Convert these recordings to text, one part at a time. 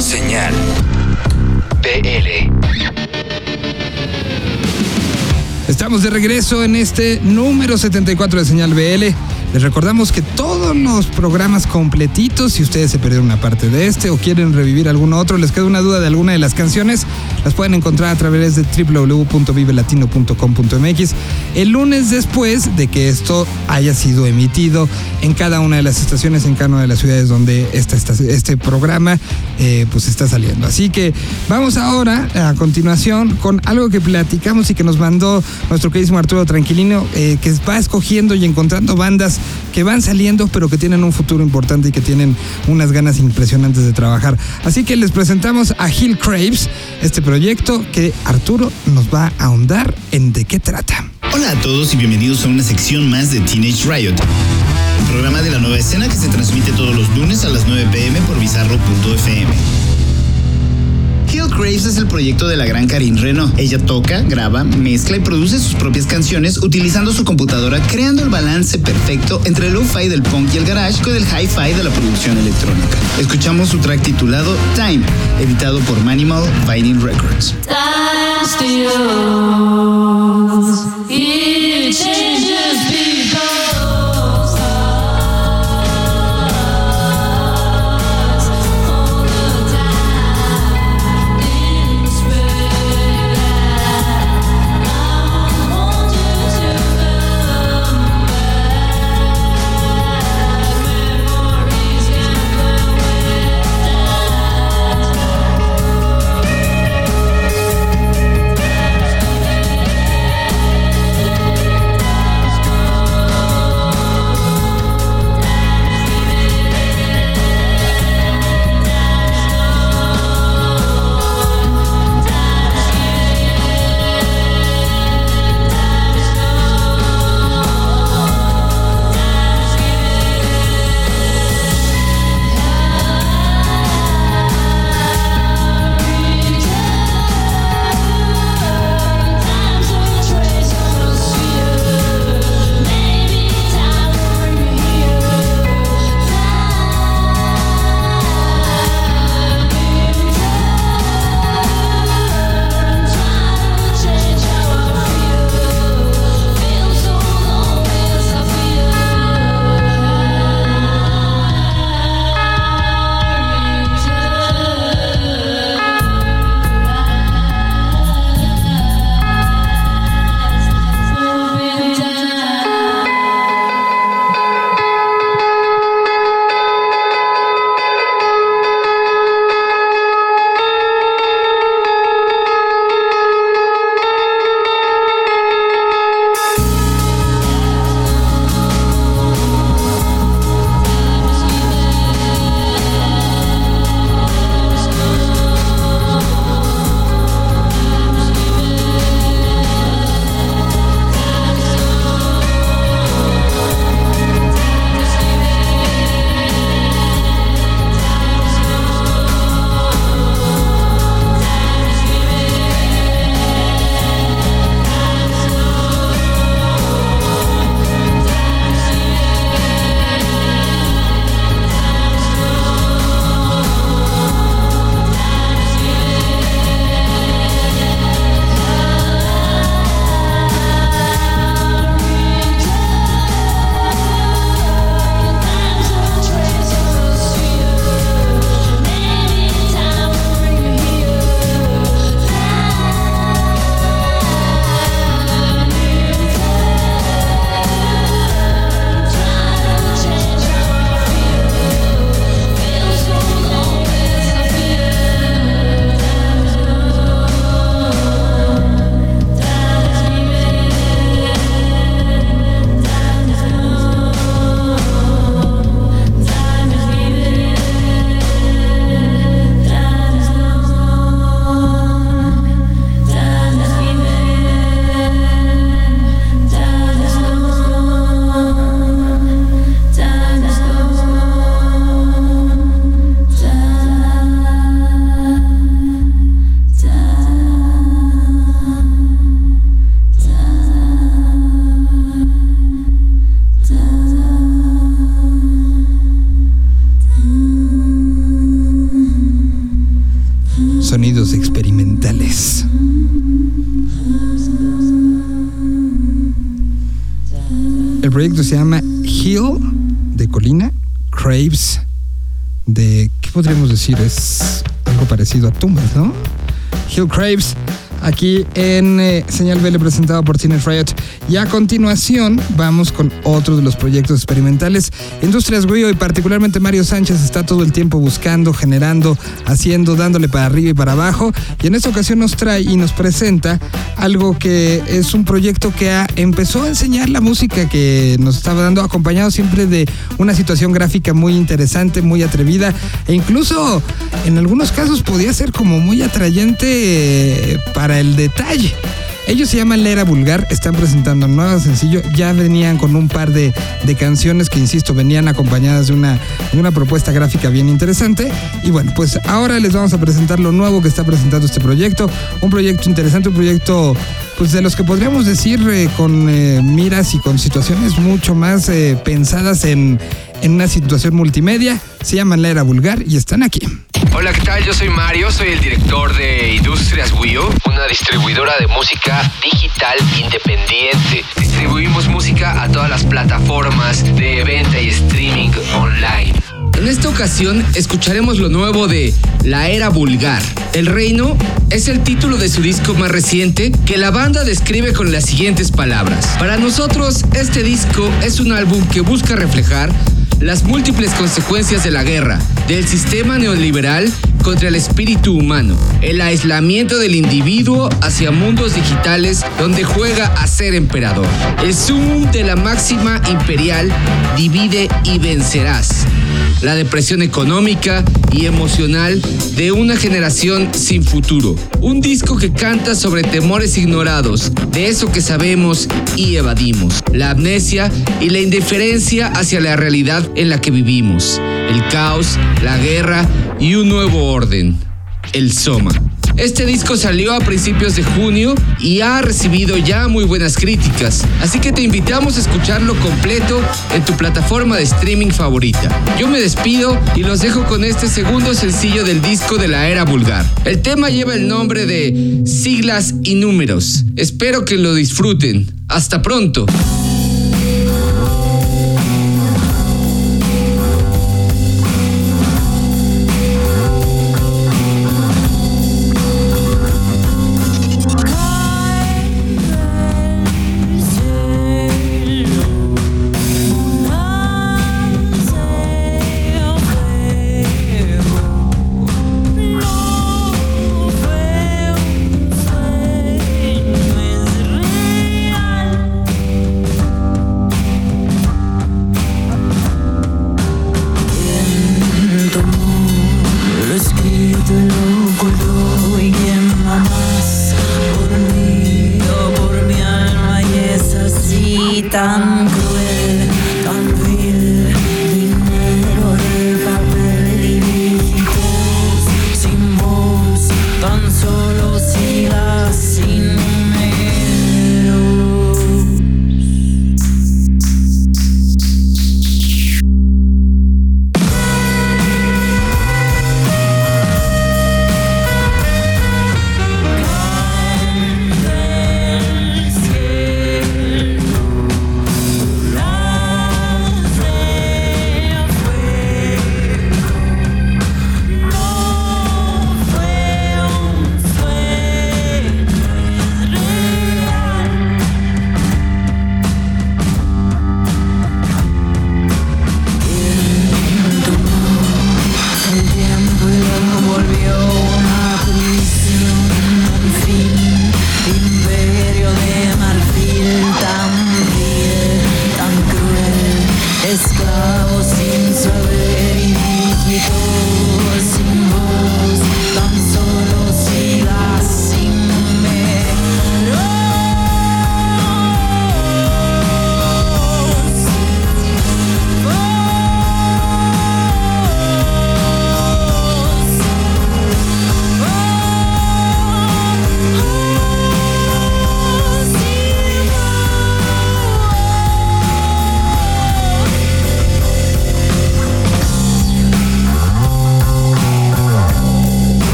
Señal BL. Estamos de regreso en este número 74 de Señal BL. Les recordamos que todos los programas completitos, si ustedes se perdieron una parte de este o quieren revivir alguno otro, les queda una duda de alguna de las canciones, las pueden encontrar a través de www.vivelatino.com.mx el lunes después de que esto haya sido emitido en cada una de las estaciones, en cada una de las ciudades donde este programa eh, pues está saliendo. Así que vamos ahora a continuación con algo que platicamos y que nos mandó nuestro queridísimo Arturo Tranquilino, eh, que va escogiendo y encontrando bandas que van saliendo pero que tienen un futuro importante y que tienen unas ganas impresionantes de trabajar. Así que les presentamos a Hill Craves, este proyecto que Arturo nos va a ahondar en de qué trata. Hola a todos y bienvenidos a una sección más de Teenage Riot, programa de la nueva escena que se transmite todos los lunes a las 9 pm por bizarro.fm. Hill Craves es el proyecto de la gran Karin Reno. Ella toca, graba, mezcla y produce sus propias canciones utilizando su computadora, creando el balance perfecto entre el lo-fi del punk y el garage con el hi-fi de la producción electrónica. Escuchamos su track titulado Time, editado por Manimal Vinyl Records. Podríamos decir? Es algo parecido a tumbas, ¿no? Hill Craves, aquí en eh, Señal BL presentado por Teenage Riot. Y a continuación vamos con otro de los proyectos experimentales. Industrias Guio y particularmente Mario Sánchez está todo el tiempo buscando, generando, haciendo, dándole para arriba y para abajo. Y en esta ocasión nos trae y nos presenta algo que es un proyecto que ha- empezó a enseñar la música que nos estaba dando, acompañado siempre de una situación gráfica muy interesante, muy atrevida e incluso en algunos casos podía ser como muy atrayente eh, para el detalle. Ellos se llaman La Era Vulgar, están presentando un nuevo sencillo, ya venían con un par de, de canciones que, insisto, venían acompañadas de una, de una propuesta gráfica bien interesante. Y bueno, pues ahora les vamos a presentar lo nuevo que está presentando este proyecto, un proyecto interesante, un proyecto pues de los que podríamos decir eh, con eh, miras y con situaciones mucho más eh, pensadas en, en una situación multimedia. Se llaman La Era Vulgar y están aquí. Hola, ¿qué tal? Yo soy Mario, soy el director de Industrias Wio, una distribuidora de música digital independiente. Distribuimos música a todas las plataformas de venta y streaming online. En esta ocasión escucharemos lo nuevo de La Era Vulgar. El Reino es el título de su disco más reciente que la banda describe con las siguientes palabras. Para nosotros, este disco es un álbum que busca reflejar las múltiples consecuencias de la guerra, del sistema neoliberal contra el espíritu humano, el aislamiento del individuo hacia mundos digitales donde juega a ser emperador. El sumum de la máxima imperial divide y vencerás la depresión económica y emocional de una generación sin futuro. Un disco que canta sobre temores ignorados, de eso que sabemos y evadimos, la amnesia y la indiferencia hacia la realidad en la que vivimos, el caos, la guerra y un nuevo orden, el Soma. Este disco salió a principios de junio y ha recibido ya muy buenas críticas, así que te invitamos a escucharlo completo en tu plataforma de streaming favorita. Yo me despido y los dejo con este segundo sencillo del disco de la era vulgar. El tema lleva el nombre de Siglas y Números. Espero que lo disfruten. Hasta pronto.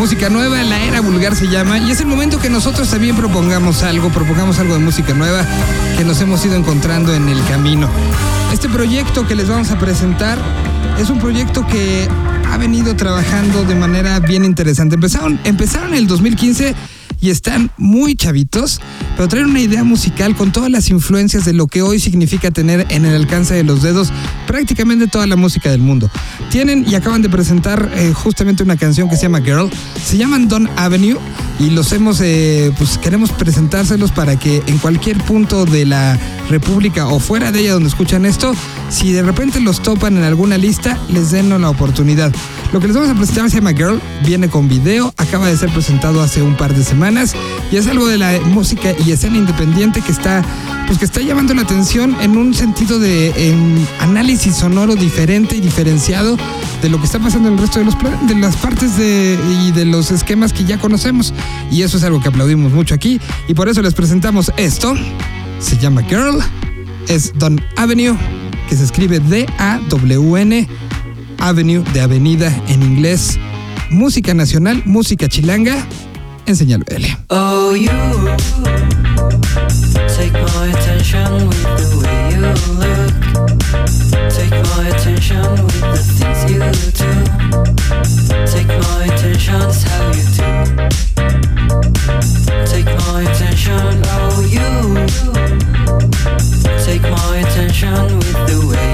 Música nueva, la era vulgar se llama, y es el momento que nosotros también propongamos algo, propongamos algo de música nueva que nos hemos ido encontrando en el camino. Este proyecto que les vamos a presentar es un proyecto que ha venido trabajando de manera bien interesante. Empezaron, empezaron en el 2015 y están muy chavitos, pero traen una idea musical con todas las influencias de lo que hoy significa tener en el alcance de los dedos prácticamente toda la música del mundo. Tienen y acaban de presentar eh, justamente una canción que se llama Girl, se llaman Don Avenue y los hemos, eh, pues queremos presentárselos para que en cualquier punto de la República o fuera de ella donde escuchan esto, si de repente los topan en alguna lista, les den la oportunidad. Lo que les vamos a presentar se llama Girl, viene con video, acaba de ser presentado hace un par de semanas y es algo de la música y escena independiente que está, pues que está llamando la atención en un sentido de análisis sonoro diferente y diferenciado de lo que está pasando en el resto de, los, de las partes de, y de los esquemas que ya conocemos. Y eso es algo que aplaudimos mucho aquí y por eso les presentamos esto. Se llama Girl, es Don Avenue, que se escribe D-A-W-N, Avenue de avenida en inglés. Música nacional, música chilanga. Enséñalo, L. Oh, you take my attention with the way you look. Take my attention with the things you do. Take my attention, it's how you do. Take my attention, oh, you take my attention with the way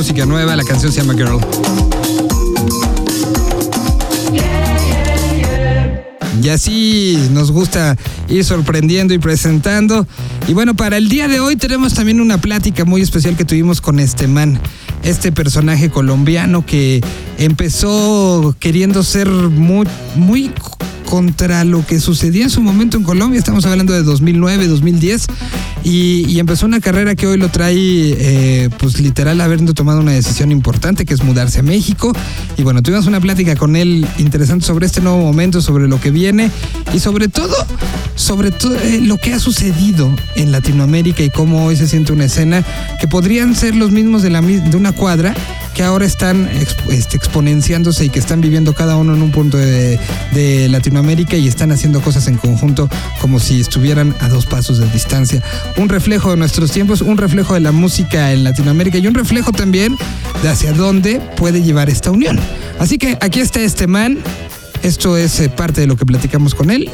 Música nueva, la canción se llama Girl. Y así nos gusta ir sorprendiendo y presentando. Y bueno, para el día de hoy tenemos también una plática muy especial que tuvimos con este man, este personaje colombiano que empezó queriendo ser muy, muy contra lo que sucedía en su momento en Colombia. Estamos hablando de 2009, 2010. Y, y empezó una carrera que hoy lo trae, eh, pues literal, habiendo tomado una decisión importante, que es mudarse a México. Y bueno, tuvimos una plática con él interesante sobre este nuevo momento, sobre lo que viene y sobre todo, sobre todo eh, lo que ha sucedido en Latinoamérica y cómo hoy se siente una escena que podrían ser los mismos de, la, de una cuadra que ahora están este, exponenciándose y que están viviendo cada uno en un punto de Latinoamérica y están haciendo cosas en conjunto como si estuvieran a dos pasos de distancia. Un reflejo de nuestros tiempos, un reflejo de la música en Latinoamérica y un reflejo también de hacia dónde puede llevar esta unión. Así que aquí está este man, esto es eh, parte de lo que platicamos con él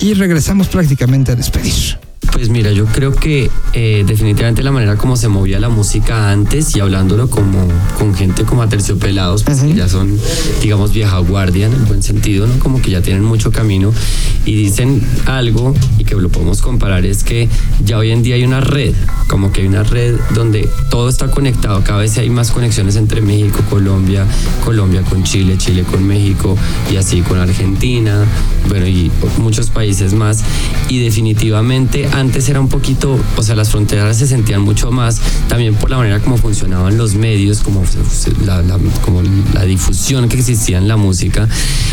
y regresamos prácticamente a despedir. Pues mira, yo creo que eh, definitivamente la manera como se movía la música antes y hablándolo como con gente como aterciopelados, pues que ya son, digamos, vieja guardia en el buen sentido, ¿no? Como que ya tienen mucho camino y dicen algo y que lo podemos comparar es que ya hoy en día hay una red, como que hay una red donde todo está conectado, cada vez hay más conexiones entre México, Colombia, Colombia con Chile, Chile con México y así con Argentina, bueno, y muchos países más. Y definitivamente antes era un poquito, o sea, las fronteras se sentían mucho más también por la manera como funcionaban los medios, como la, la- como la difusión que existía en la música.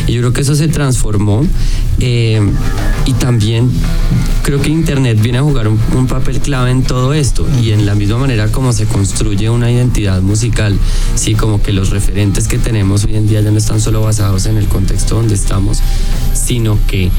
Y yo creo que eso se transformó. eh, y también creo que Internet viene a jugar un, un papel clave en todo esto y en la misma manera como se construye una identidad musical, sí, como que los referentes que tenemos hoy en día ya no están solo basados en el contexto donde estamos, sino que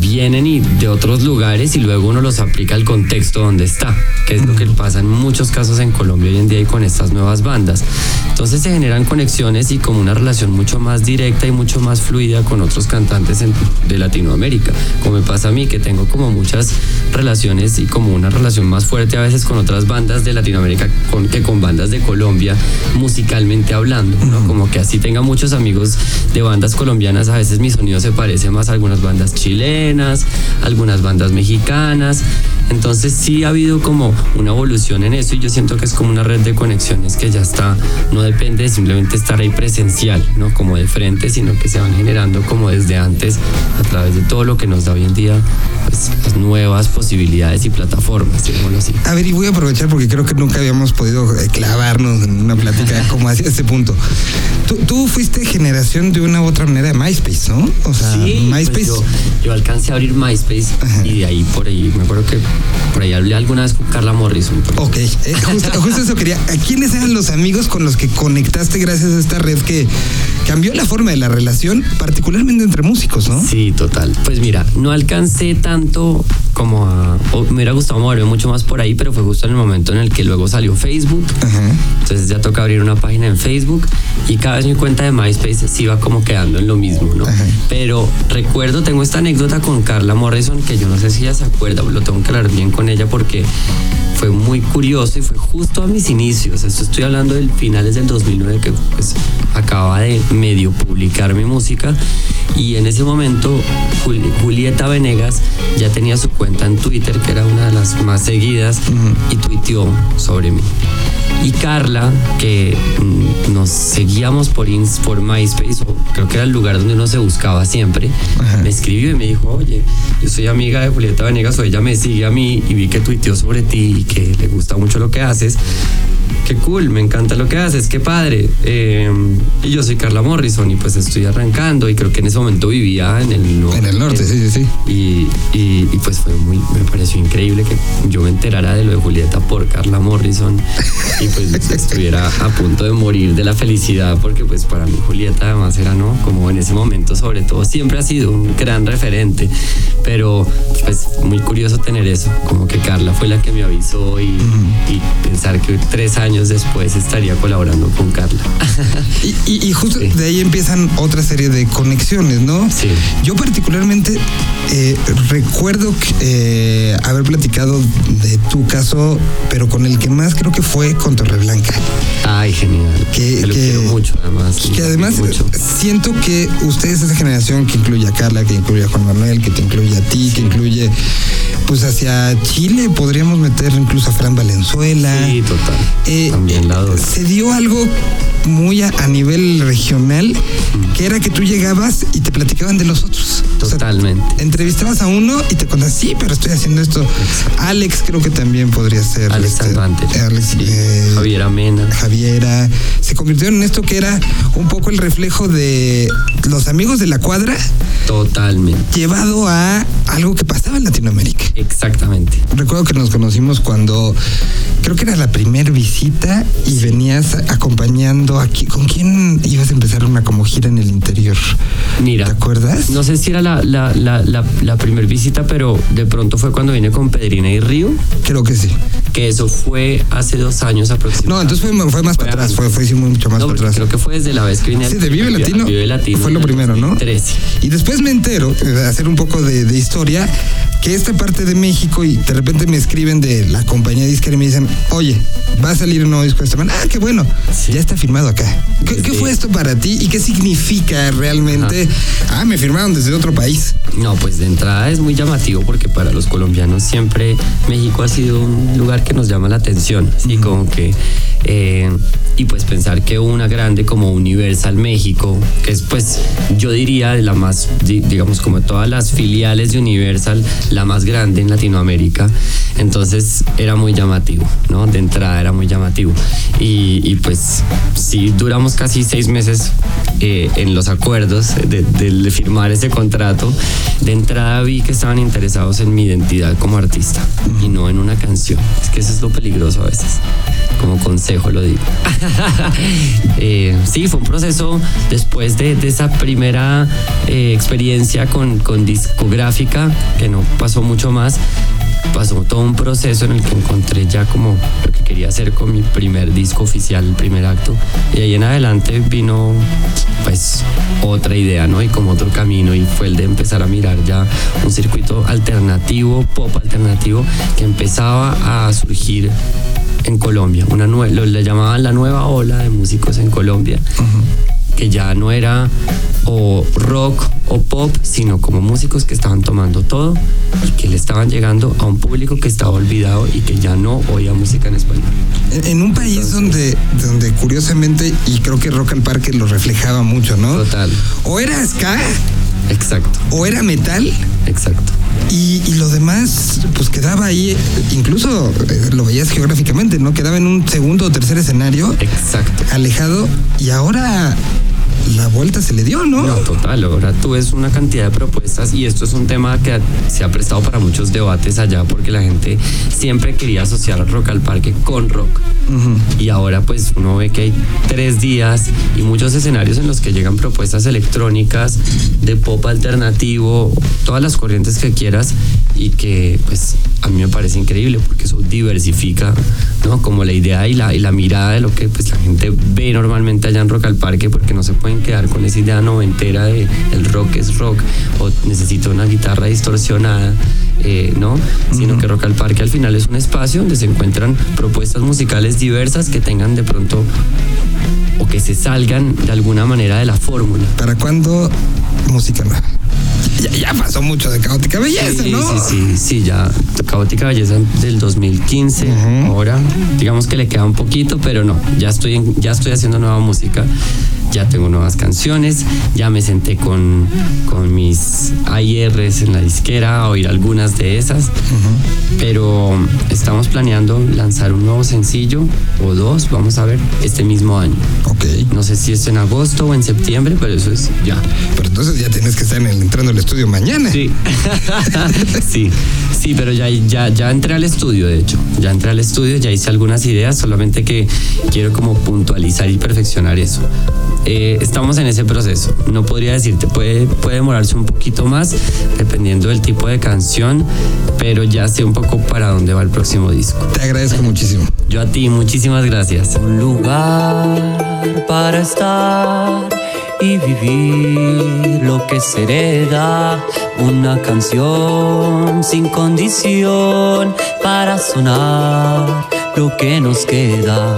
vienen y de otros lugares y luego uno los aplica al contexto donde está, que es lo que pasa en muchos casos en Colombia hoy en día y con estas nuevas bandas. Entonces se generan conexiones y como una relación mucho más directa y mucho más fluida con otros cantantes en- de Latinoamérica, como me pasa a mí que tengo como muchas relaciones y como una relación más fuerte a veces con otras bandas de Latinoamérica con, que con bandas de Colombia musicalmente hablando, ¿no? Como que así tenga muchos amigos de bandas colombianas, a veces mi sonido se parece más a algunas bandas chilenas, algunas bandas mexicanas. Entonces sí ha habido como una evolución en eso y yo siento que es como una red de conexiones que ya está, no depende de simplemente estar ahí presencial, ¿no? Como de frente, sino que se van generando como desde antes a través de todo lo que nos da hoy en día pues, las nuevas posibilidades y plataformas, digámoslo así. A ver, y voy a aprovechar porque creo que nunca habíamos podido eh, clavarnos en una plática como hacia este punto. Tú, tú fuiste generación de una u otra manera de MySpace, ¿no? O sea, Sí, pues MySpace. yo, yo alcancé a abrir MySpace y de ahí por ahí, me acuerdo que por ahí hablé alguna vez con Carla Morrison. Ok, eh, justo, justo eso quería. ¿A quiénes eran los amigos con los que conectaste gracias a esta red que cambió la forma de la relación, particularmente entre músicos, ¿no? Sí, total. Pues mira, no alcancé tanto como a... me hubiera gustado moverme mucho más por ahí, pero fue justo en el momento en el que luego salió Facebook. Ajá. Entonces ya toca abrir una página en Facebook y cada vez mi cuenta de MySpace se iba como quedando en lo mismo, ¿no? Ajá. Pero recuerdo, tengo esta anécdota con Carla Morrison que yo no sé si ella se acuerda, lo tengo que hablar bien con ella porque fue muy curioso y fue justo a mis inicios. Esto estoy hablando del finales del 2009 que pues acaba de medio publicar mi música y en ese momento Juli- Julieta Venegas ya tenía su cuenta en Twitter que era una de las más seguidas y tuiteó sobre mí. Y Carla, que mm, nos seguíamos por MySpace, o creo que era el lugar donde uno se buscaba siempre, me escribió y me dijo, oye, yo soy amiga de Julieta Venegas, o ella me sigue a mí y vi que tuiteó sobre ti y que le gusta mucho lo que haces. Qué cool, me encanta lo que haces, qué padre. Eh, y yo soy Carla Morrison y pues estoy arrancando y creo que en ese momento vivía en el norte. En el norte, sí, sí, sí. Y, y- y, pues fue muy, me pareció increíble que yo me enterara de lo de Julieta por Carla Morrison y pues estuviera a punto de morir de la felicidad porque pues para mí Julieta además era, ¿no? Como en ese momento sobre todo siempre ha sido un gran referente, pero pues muy curioso tener eso, como que Carla fue la que me avisó y, y pensar que tres años después estaría colaborando con Carla. Y, y- y justo Sí. de ahí empiezan otra serie de conexiones, ¿no? Sí. Yo particularmente eh, recuerdo que, eh, haber platicado de tu caso, pero con el que más creo que fue con Torreblanca. Ay, genial. Que- Que lo quiero mucho además. Que además mucho. siento que ustedes esa generación que incluye a Carla, que incluye a Juan Manuel, que te incluye a ti, que incluye pues hacia Chile, podríamos meter incluso a Fran Valenzuela. Sí, total. Eh, Se dio algo muy a, a nivel regional, que era que tú llegabas y te platicaban de los otros. Totalmente. entrevistabas a uno y te contas, sí, pero estoy haciendo esto. Alex creo que también podría ser. Alex este. Alex, Sí. eh, Javier Amena. Javiera. Se convirtieron en esto que era un poco el reflejo de los amigos de la cuadra Totalmente. llevado a algo que pasaba en Latinoamérica. Exactamente. Recuerdo que nos conocimos cuando creo que era la primer visita y venías acompañando aquí. ¿Con quién ibas a empezar una como gira en el interior? Mira. ¿Te acuerdas? No sé si era la, la, la, la, la primer visita, pero de pronto fue cuando vine con Pedrina y Río, Creo que sí. que eso fue hace dos años aproximadamente. No, entonces fue, fue más Fue para atrás, fue, fue sí, mucho más No, para atrás. creo que fue desde la vez que vine Sí, al- de Vive Latino. Vive Latino Fue lo primero, ¿no? 2013. Y después me entero, eh, de hacer un poco de, de historia, que esta parte de México y de repente me escriben de la compañía disquera y me dicen, oye, va a salir un nuevo disco esta semana. Ah, qué bueno, Sí. ya está firmado acá. ¿Qué, fue esto para ti y qué significa realmente? Ah, me firmaron desde otro país. No, pues de entrada es muy llamativo porque para los colombianos siempre México ha sido un lugar que nos llama la atención, así como que eh, y pues pensar que una grande como Universal México, que es pues yo diría de la más, di- digamos como todas las filiales de Universal, la más grande en Latinoamérica, entonces era muy llamativo, ¿no? De entrada era muy llamativo y, pues sí duramos casi seis meses eh, en los acuerdos de- de firmar ese contrato, de entrada vi que estaban interesados en mi identidad como artista y no en una canción. Es que eso es lo peligroso a veces. Como consejo lo digo. Eh, sí, fue un proceso después de, esa primera eh, experiencia con, con discográfica, que no pasó mucho más. Pasó todo un proceso en el que encontré ya como lo que quería hacer con mi primer disco oficial, el primer acto. Y ahí en adelante vino pues otra idea, ¿no? Y como otro camino y fue el de empezar a mirar ya un circuito alternativo, pop alternativo, que empezaba a surgir en Colombia. Una nue- lo le llamaban la nueva ola de músicos en Colombia, que ya no era o rock o pop, sino como músicos que estaban tomando todo y que le estaban llegando a un público que estaba olvidado y que ya no oía música en español. En, en un país donde, donde curiosamente, y creo que Rock al Parque lo reflejaba mucho, ¿no? Total. O era ska, Exacto, o era metal, exacto. Y, y lo demás, pues quedaba ahí, incluso eh, lo veías geográficamente, ¿no? Quedaba en un segundo o tercer escenario, Exacto. alejado, y ahora vuelta se le dio, ¿no? No, total, ahora tú ves una cantidad de propuestas y esto es un tema que se ha prestado para muchos debates allá porque la gente siempre quería asociar rock al parque con rock. Y ahora pues uno ve que hay tres días y muchos escenarios en los que llegan propuestas electrónicas de pop alternativo, todas las corrientes que quieras y que pues a mí me parece increíble porque eso diversifica, ¿no? Como la idea y la, y la mirada de lo que pues la gente ve normalmente allá en Rock al Parque porque no se pueden quedar con esa idea noventera de el rock es rock o necesito una guitarra distorsionada, eh, ¿no? Sino que Rock al Parque al final es un espacio donde se encuentran propuestas musicales diversas que tengan de pronto o que se salgan de alguna manera de la fórmula. ¿Para cuándo música nueva? Ya, ya pasó mucho de caótica belleza, Sí, ¿no? sí, sí, sí, ya Caótica Belleza del 2015. Ahora, digamos que le queda un poquito, pero no, ya estoy, en- ya estoy haciendo nueva música, ya tengo nuevas canciones, ya me senté con, con mis AIRs en la disquera a oír algunas de esas, pero estamos planeando lanzar un nuevo sencillo o dos, vamos a ver, este mismo año. Ok. No sé si es en agosto o en septiembre, pero eso es ya. Pero entonces ya tienes que estar en el- entrando al estudio mañana. Sí. sí, sí, pero ya, ya, ya entré al estudio, de hecho. Ya entré al estudio, ya hice algunas ideas, solamente que quiero como puntualizar y perfeccionar eso. Eh, estamos en ese proceso. No podría decirte, puede, puede demorarse un poquito más, dependiendo del tipo de canción, pero ya sé un poco para dónde va el próximo disco. Te agradezco muchísimo. Yo a ti, muchísimas gracias. Un lugar para estar y vivir lo que se hereda. Una canción sin condición para sonar lo que nos queda.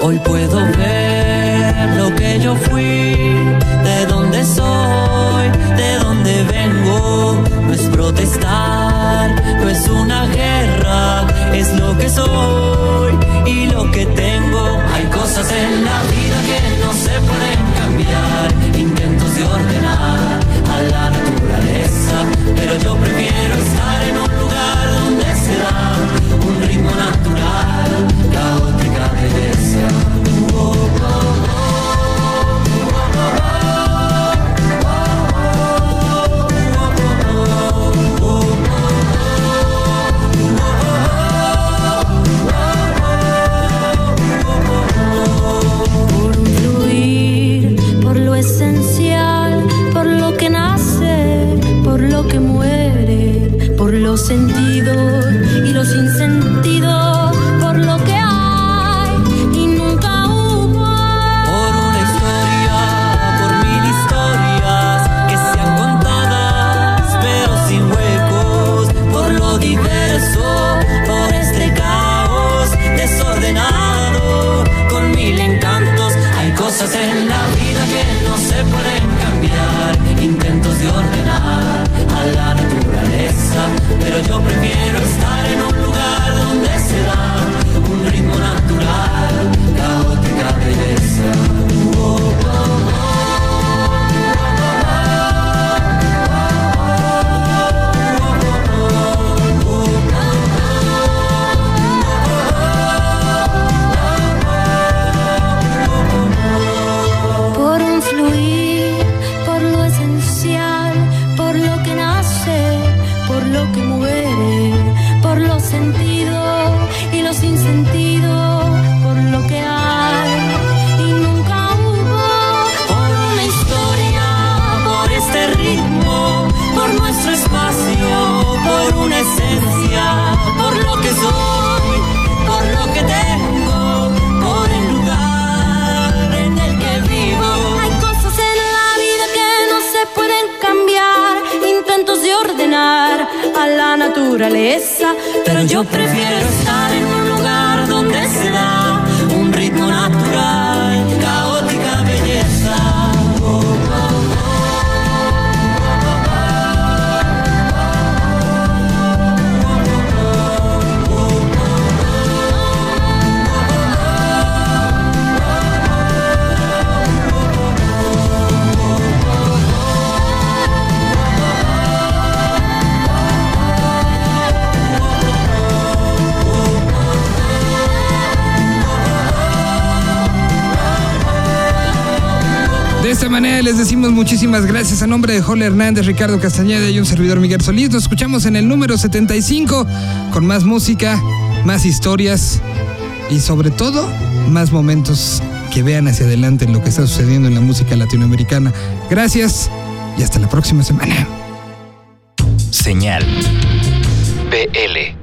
Hoy puedo ver lo que yo fui, de dónde soy, de dónde vengo. No es protestar, no es una guerra, es lo que soy les decimos muchísimas gracias a nombre de Jole Hernández, Ricardo Castañeda y un servidor Miguel Solís. Nos escuchamos en el número 75 con más música, más historias y sobre todo más momentos que vean hacia adelante en lo que está sucediendo en la música latinoamericana. Gracias y hasta la próxima semana. Señal. BL.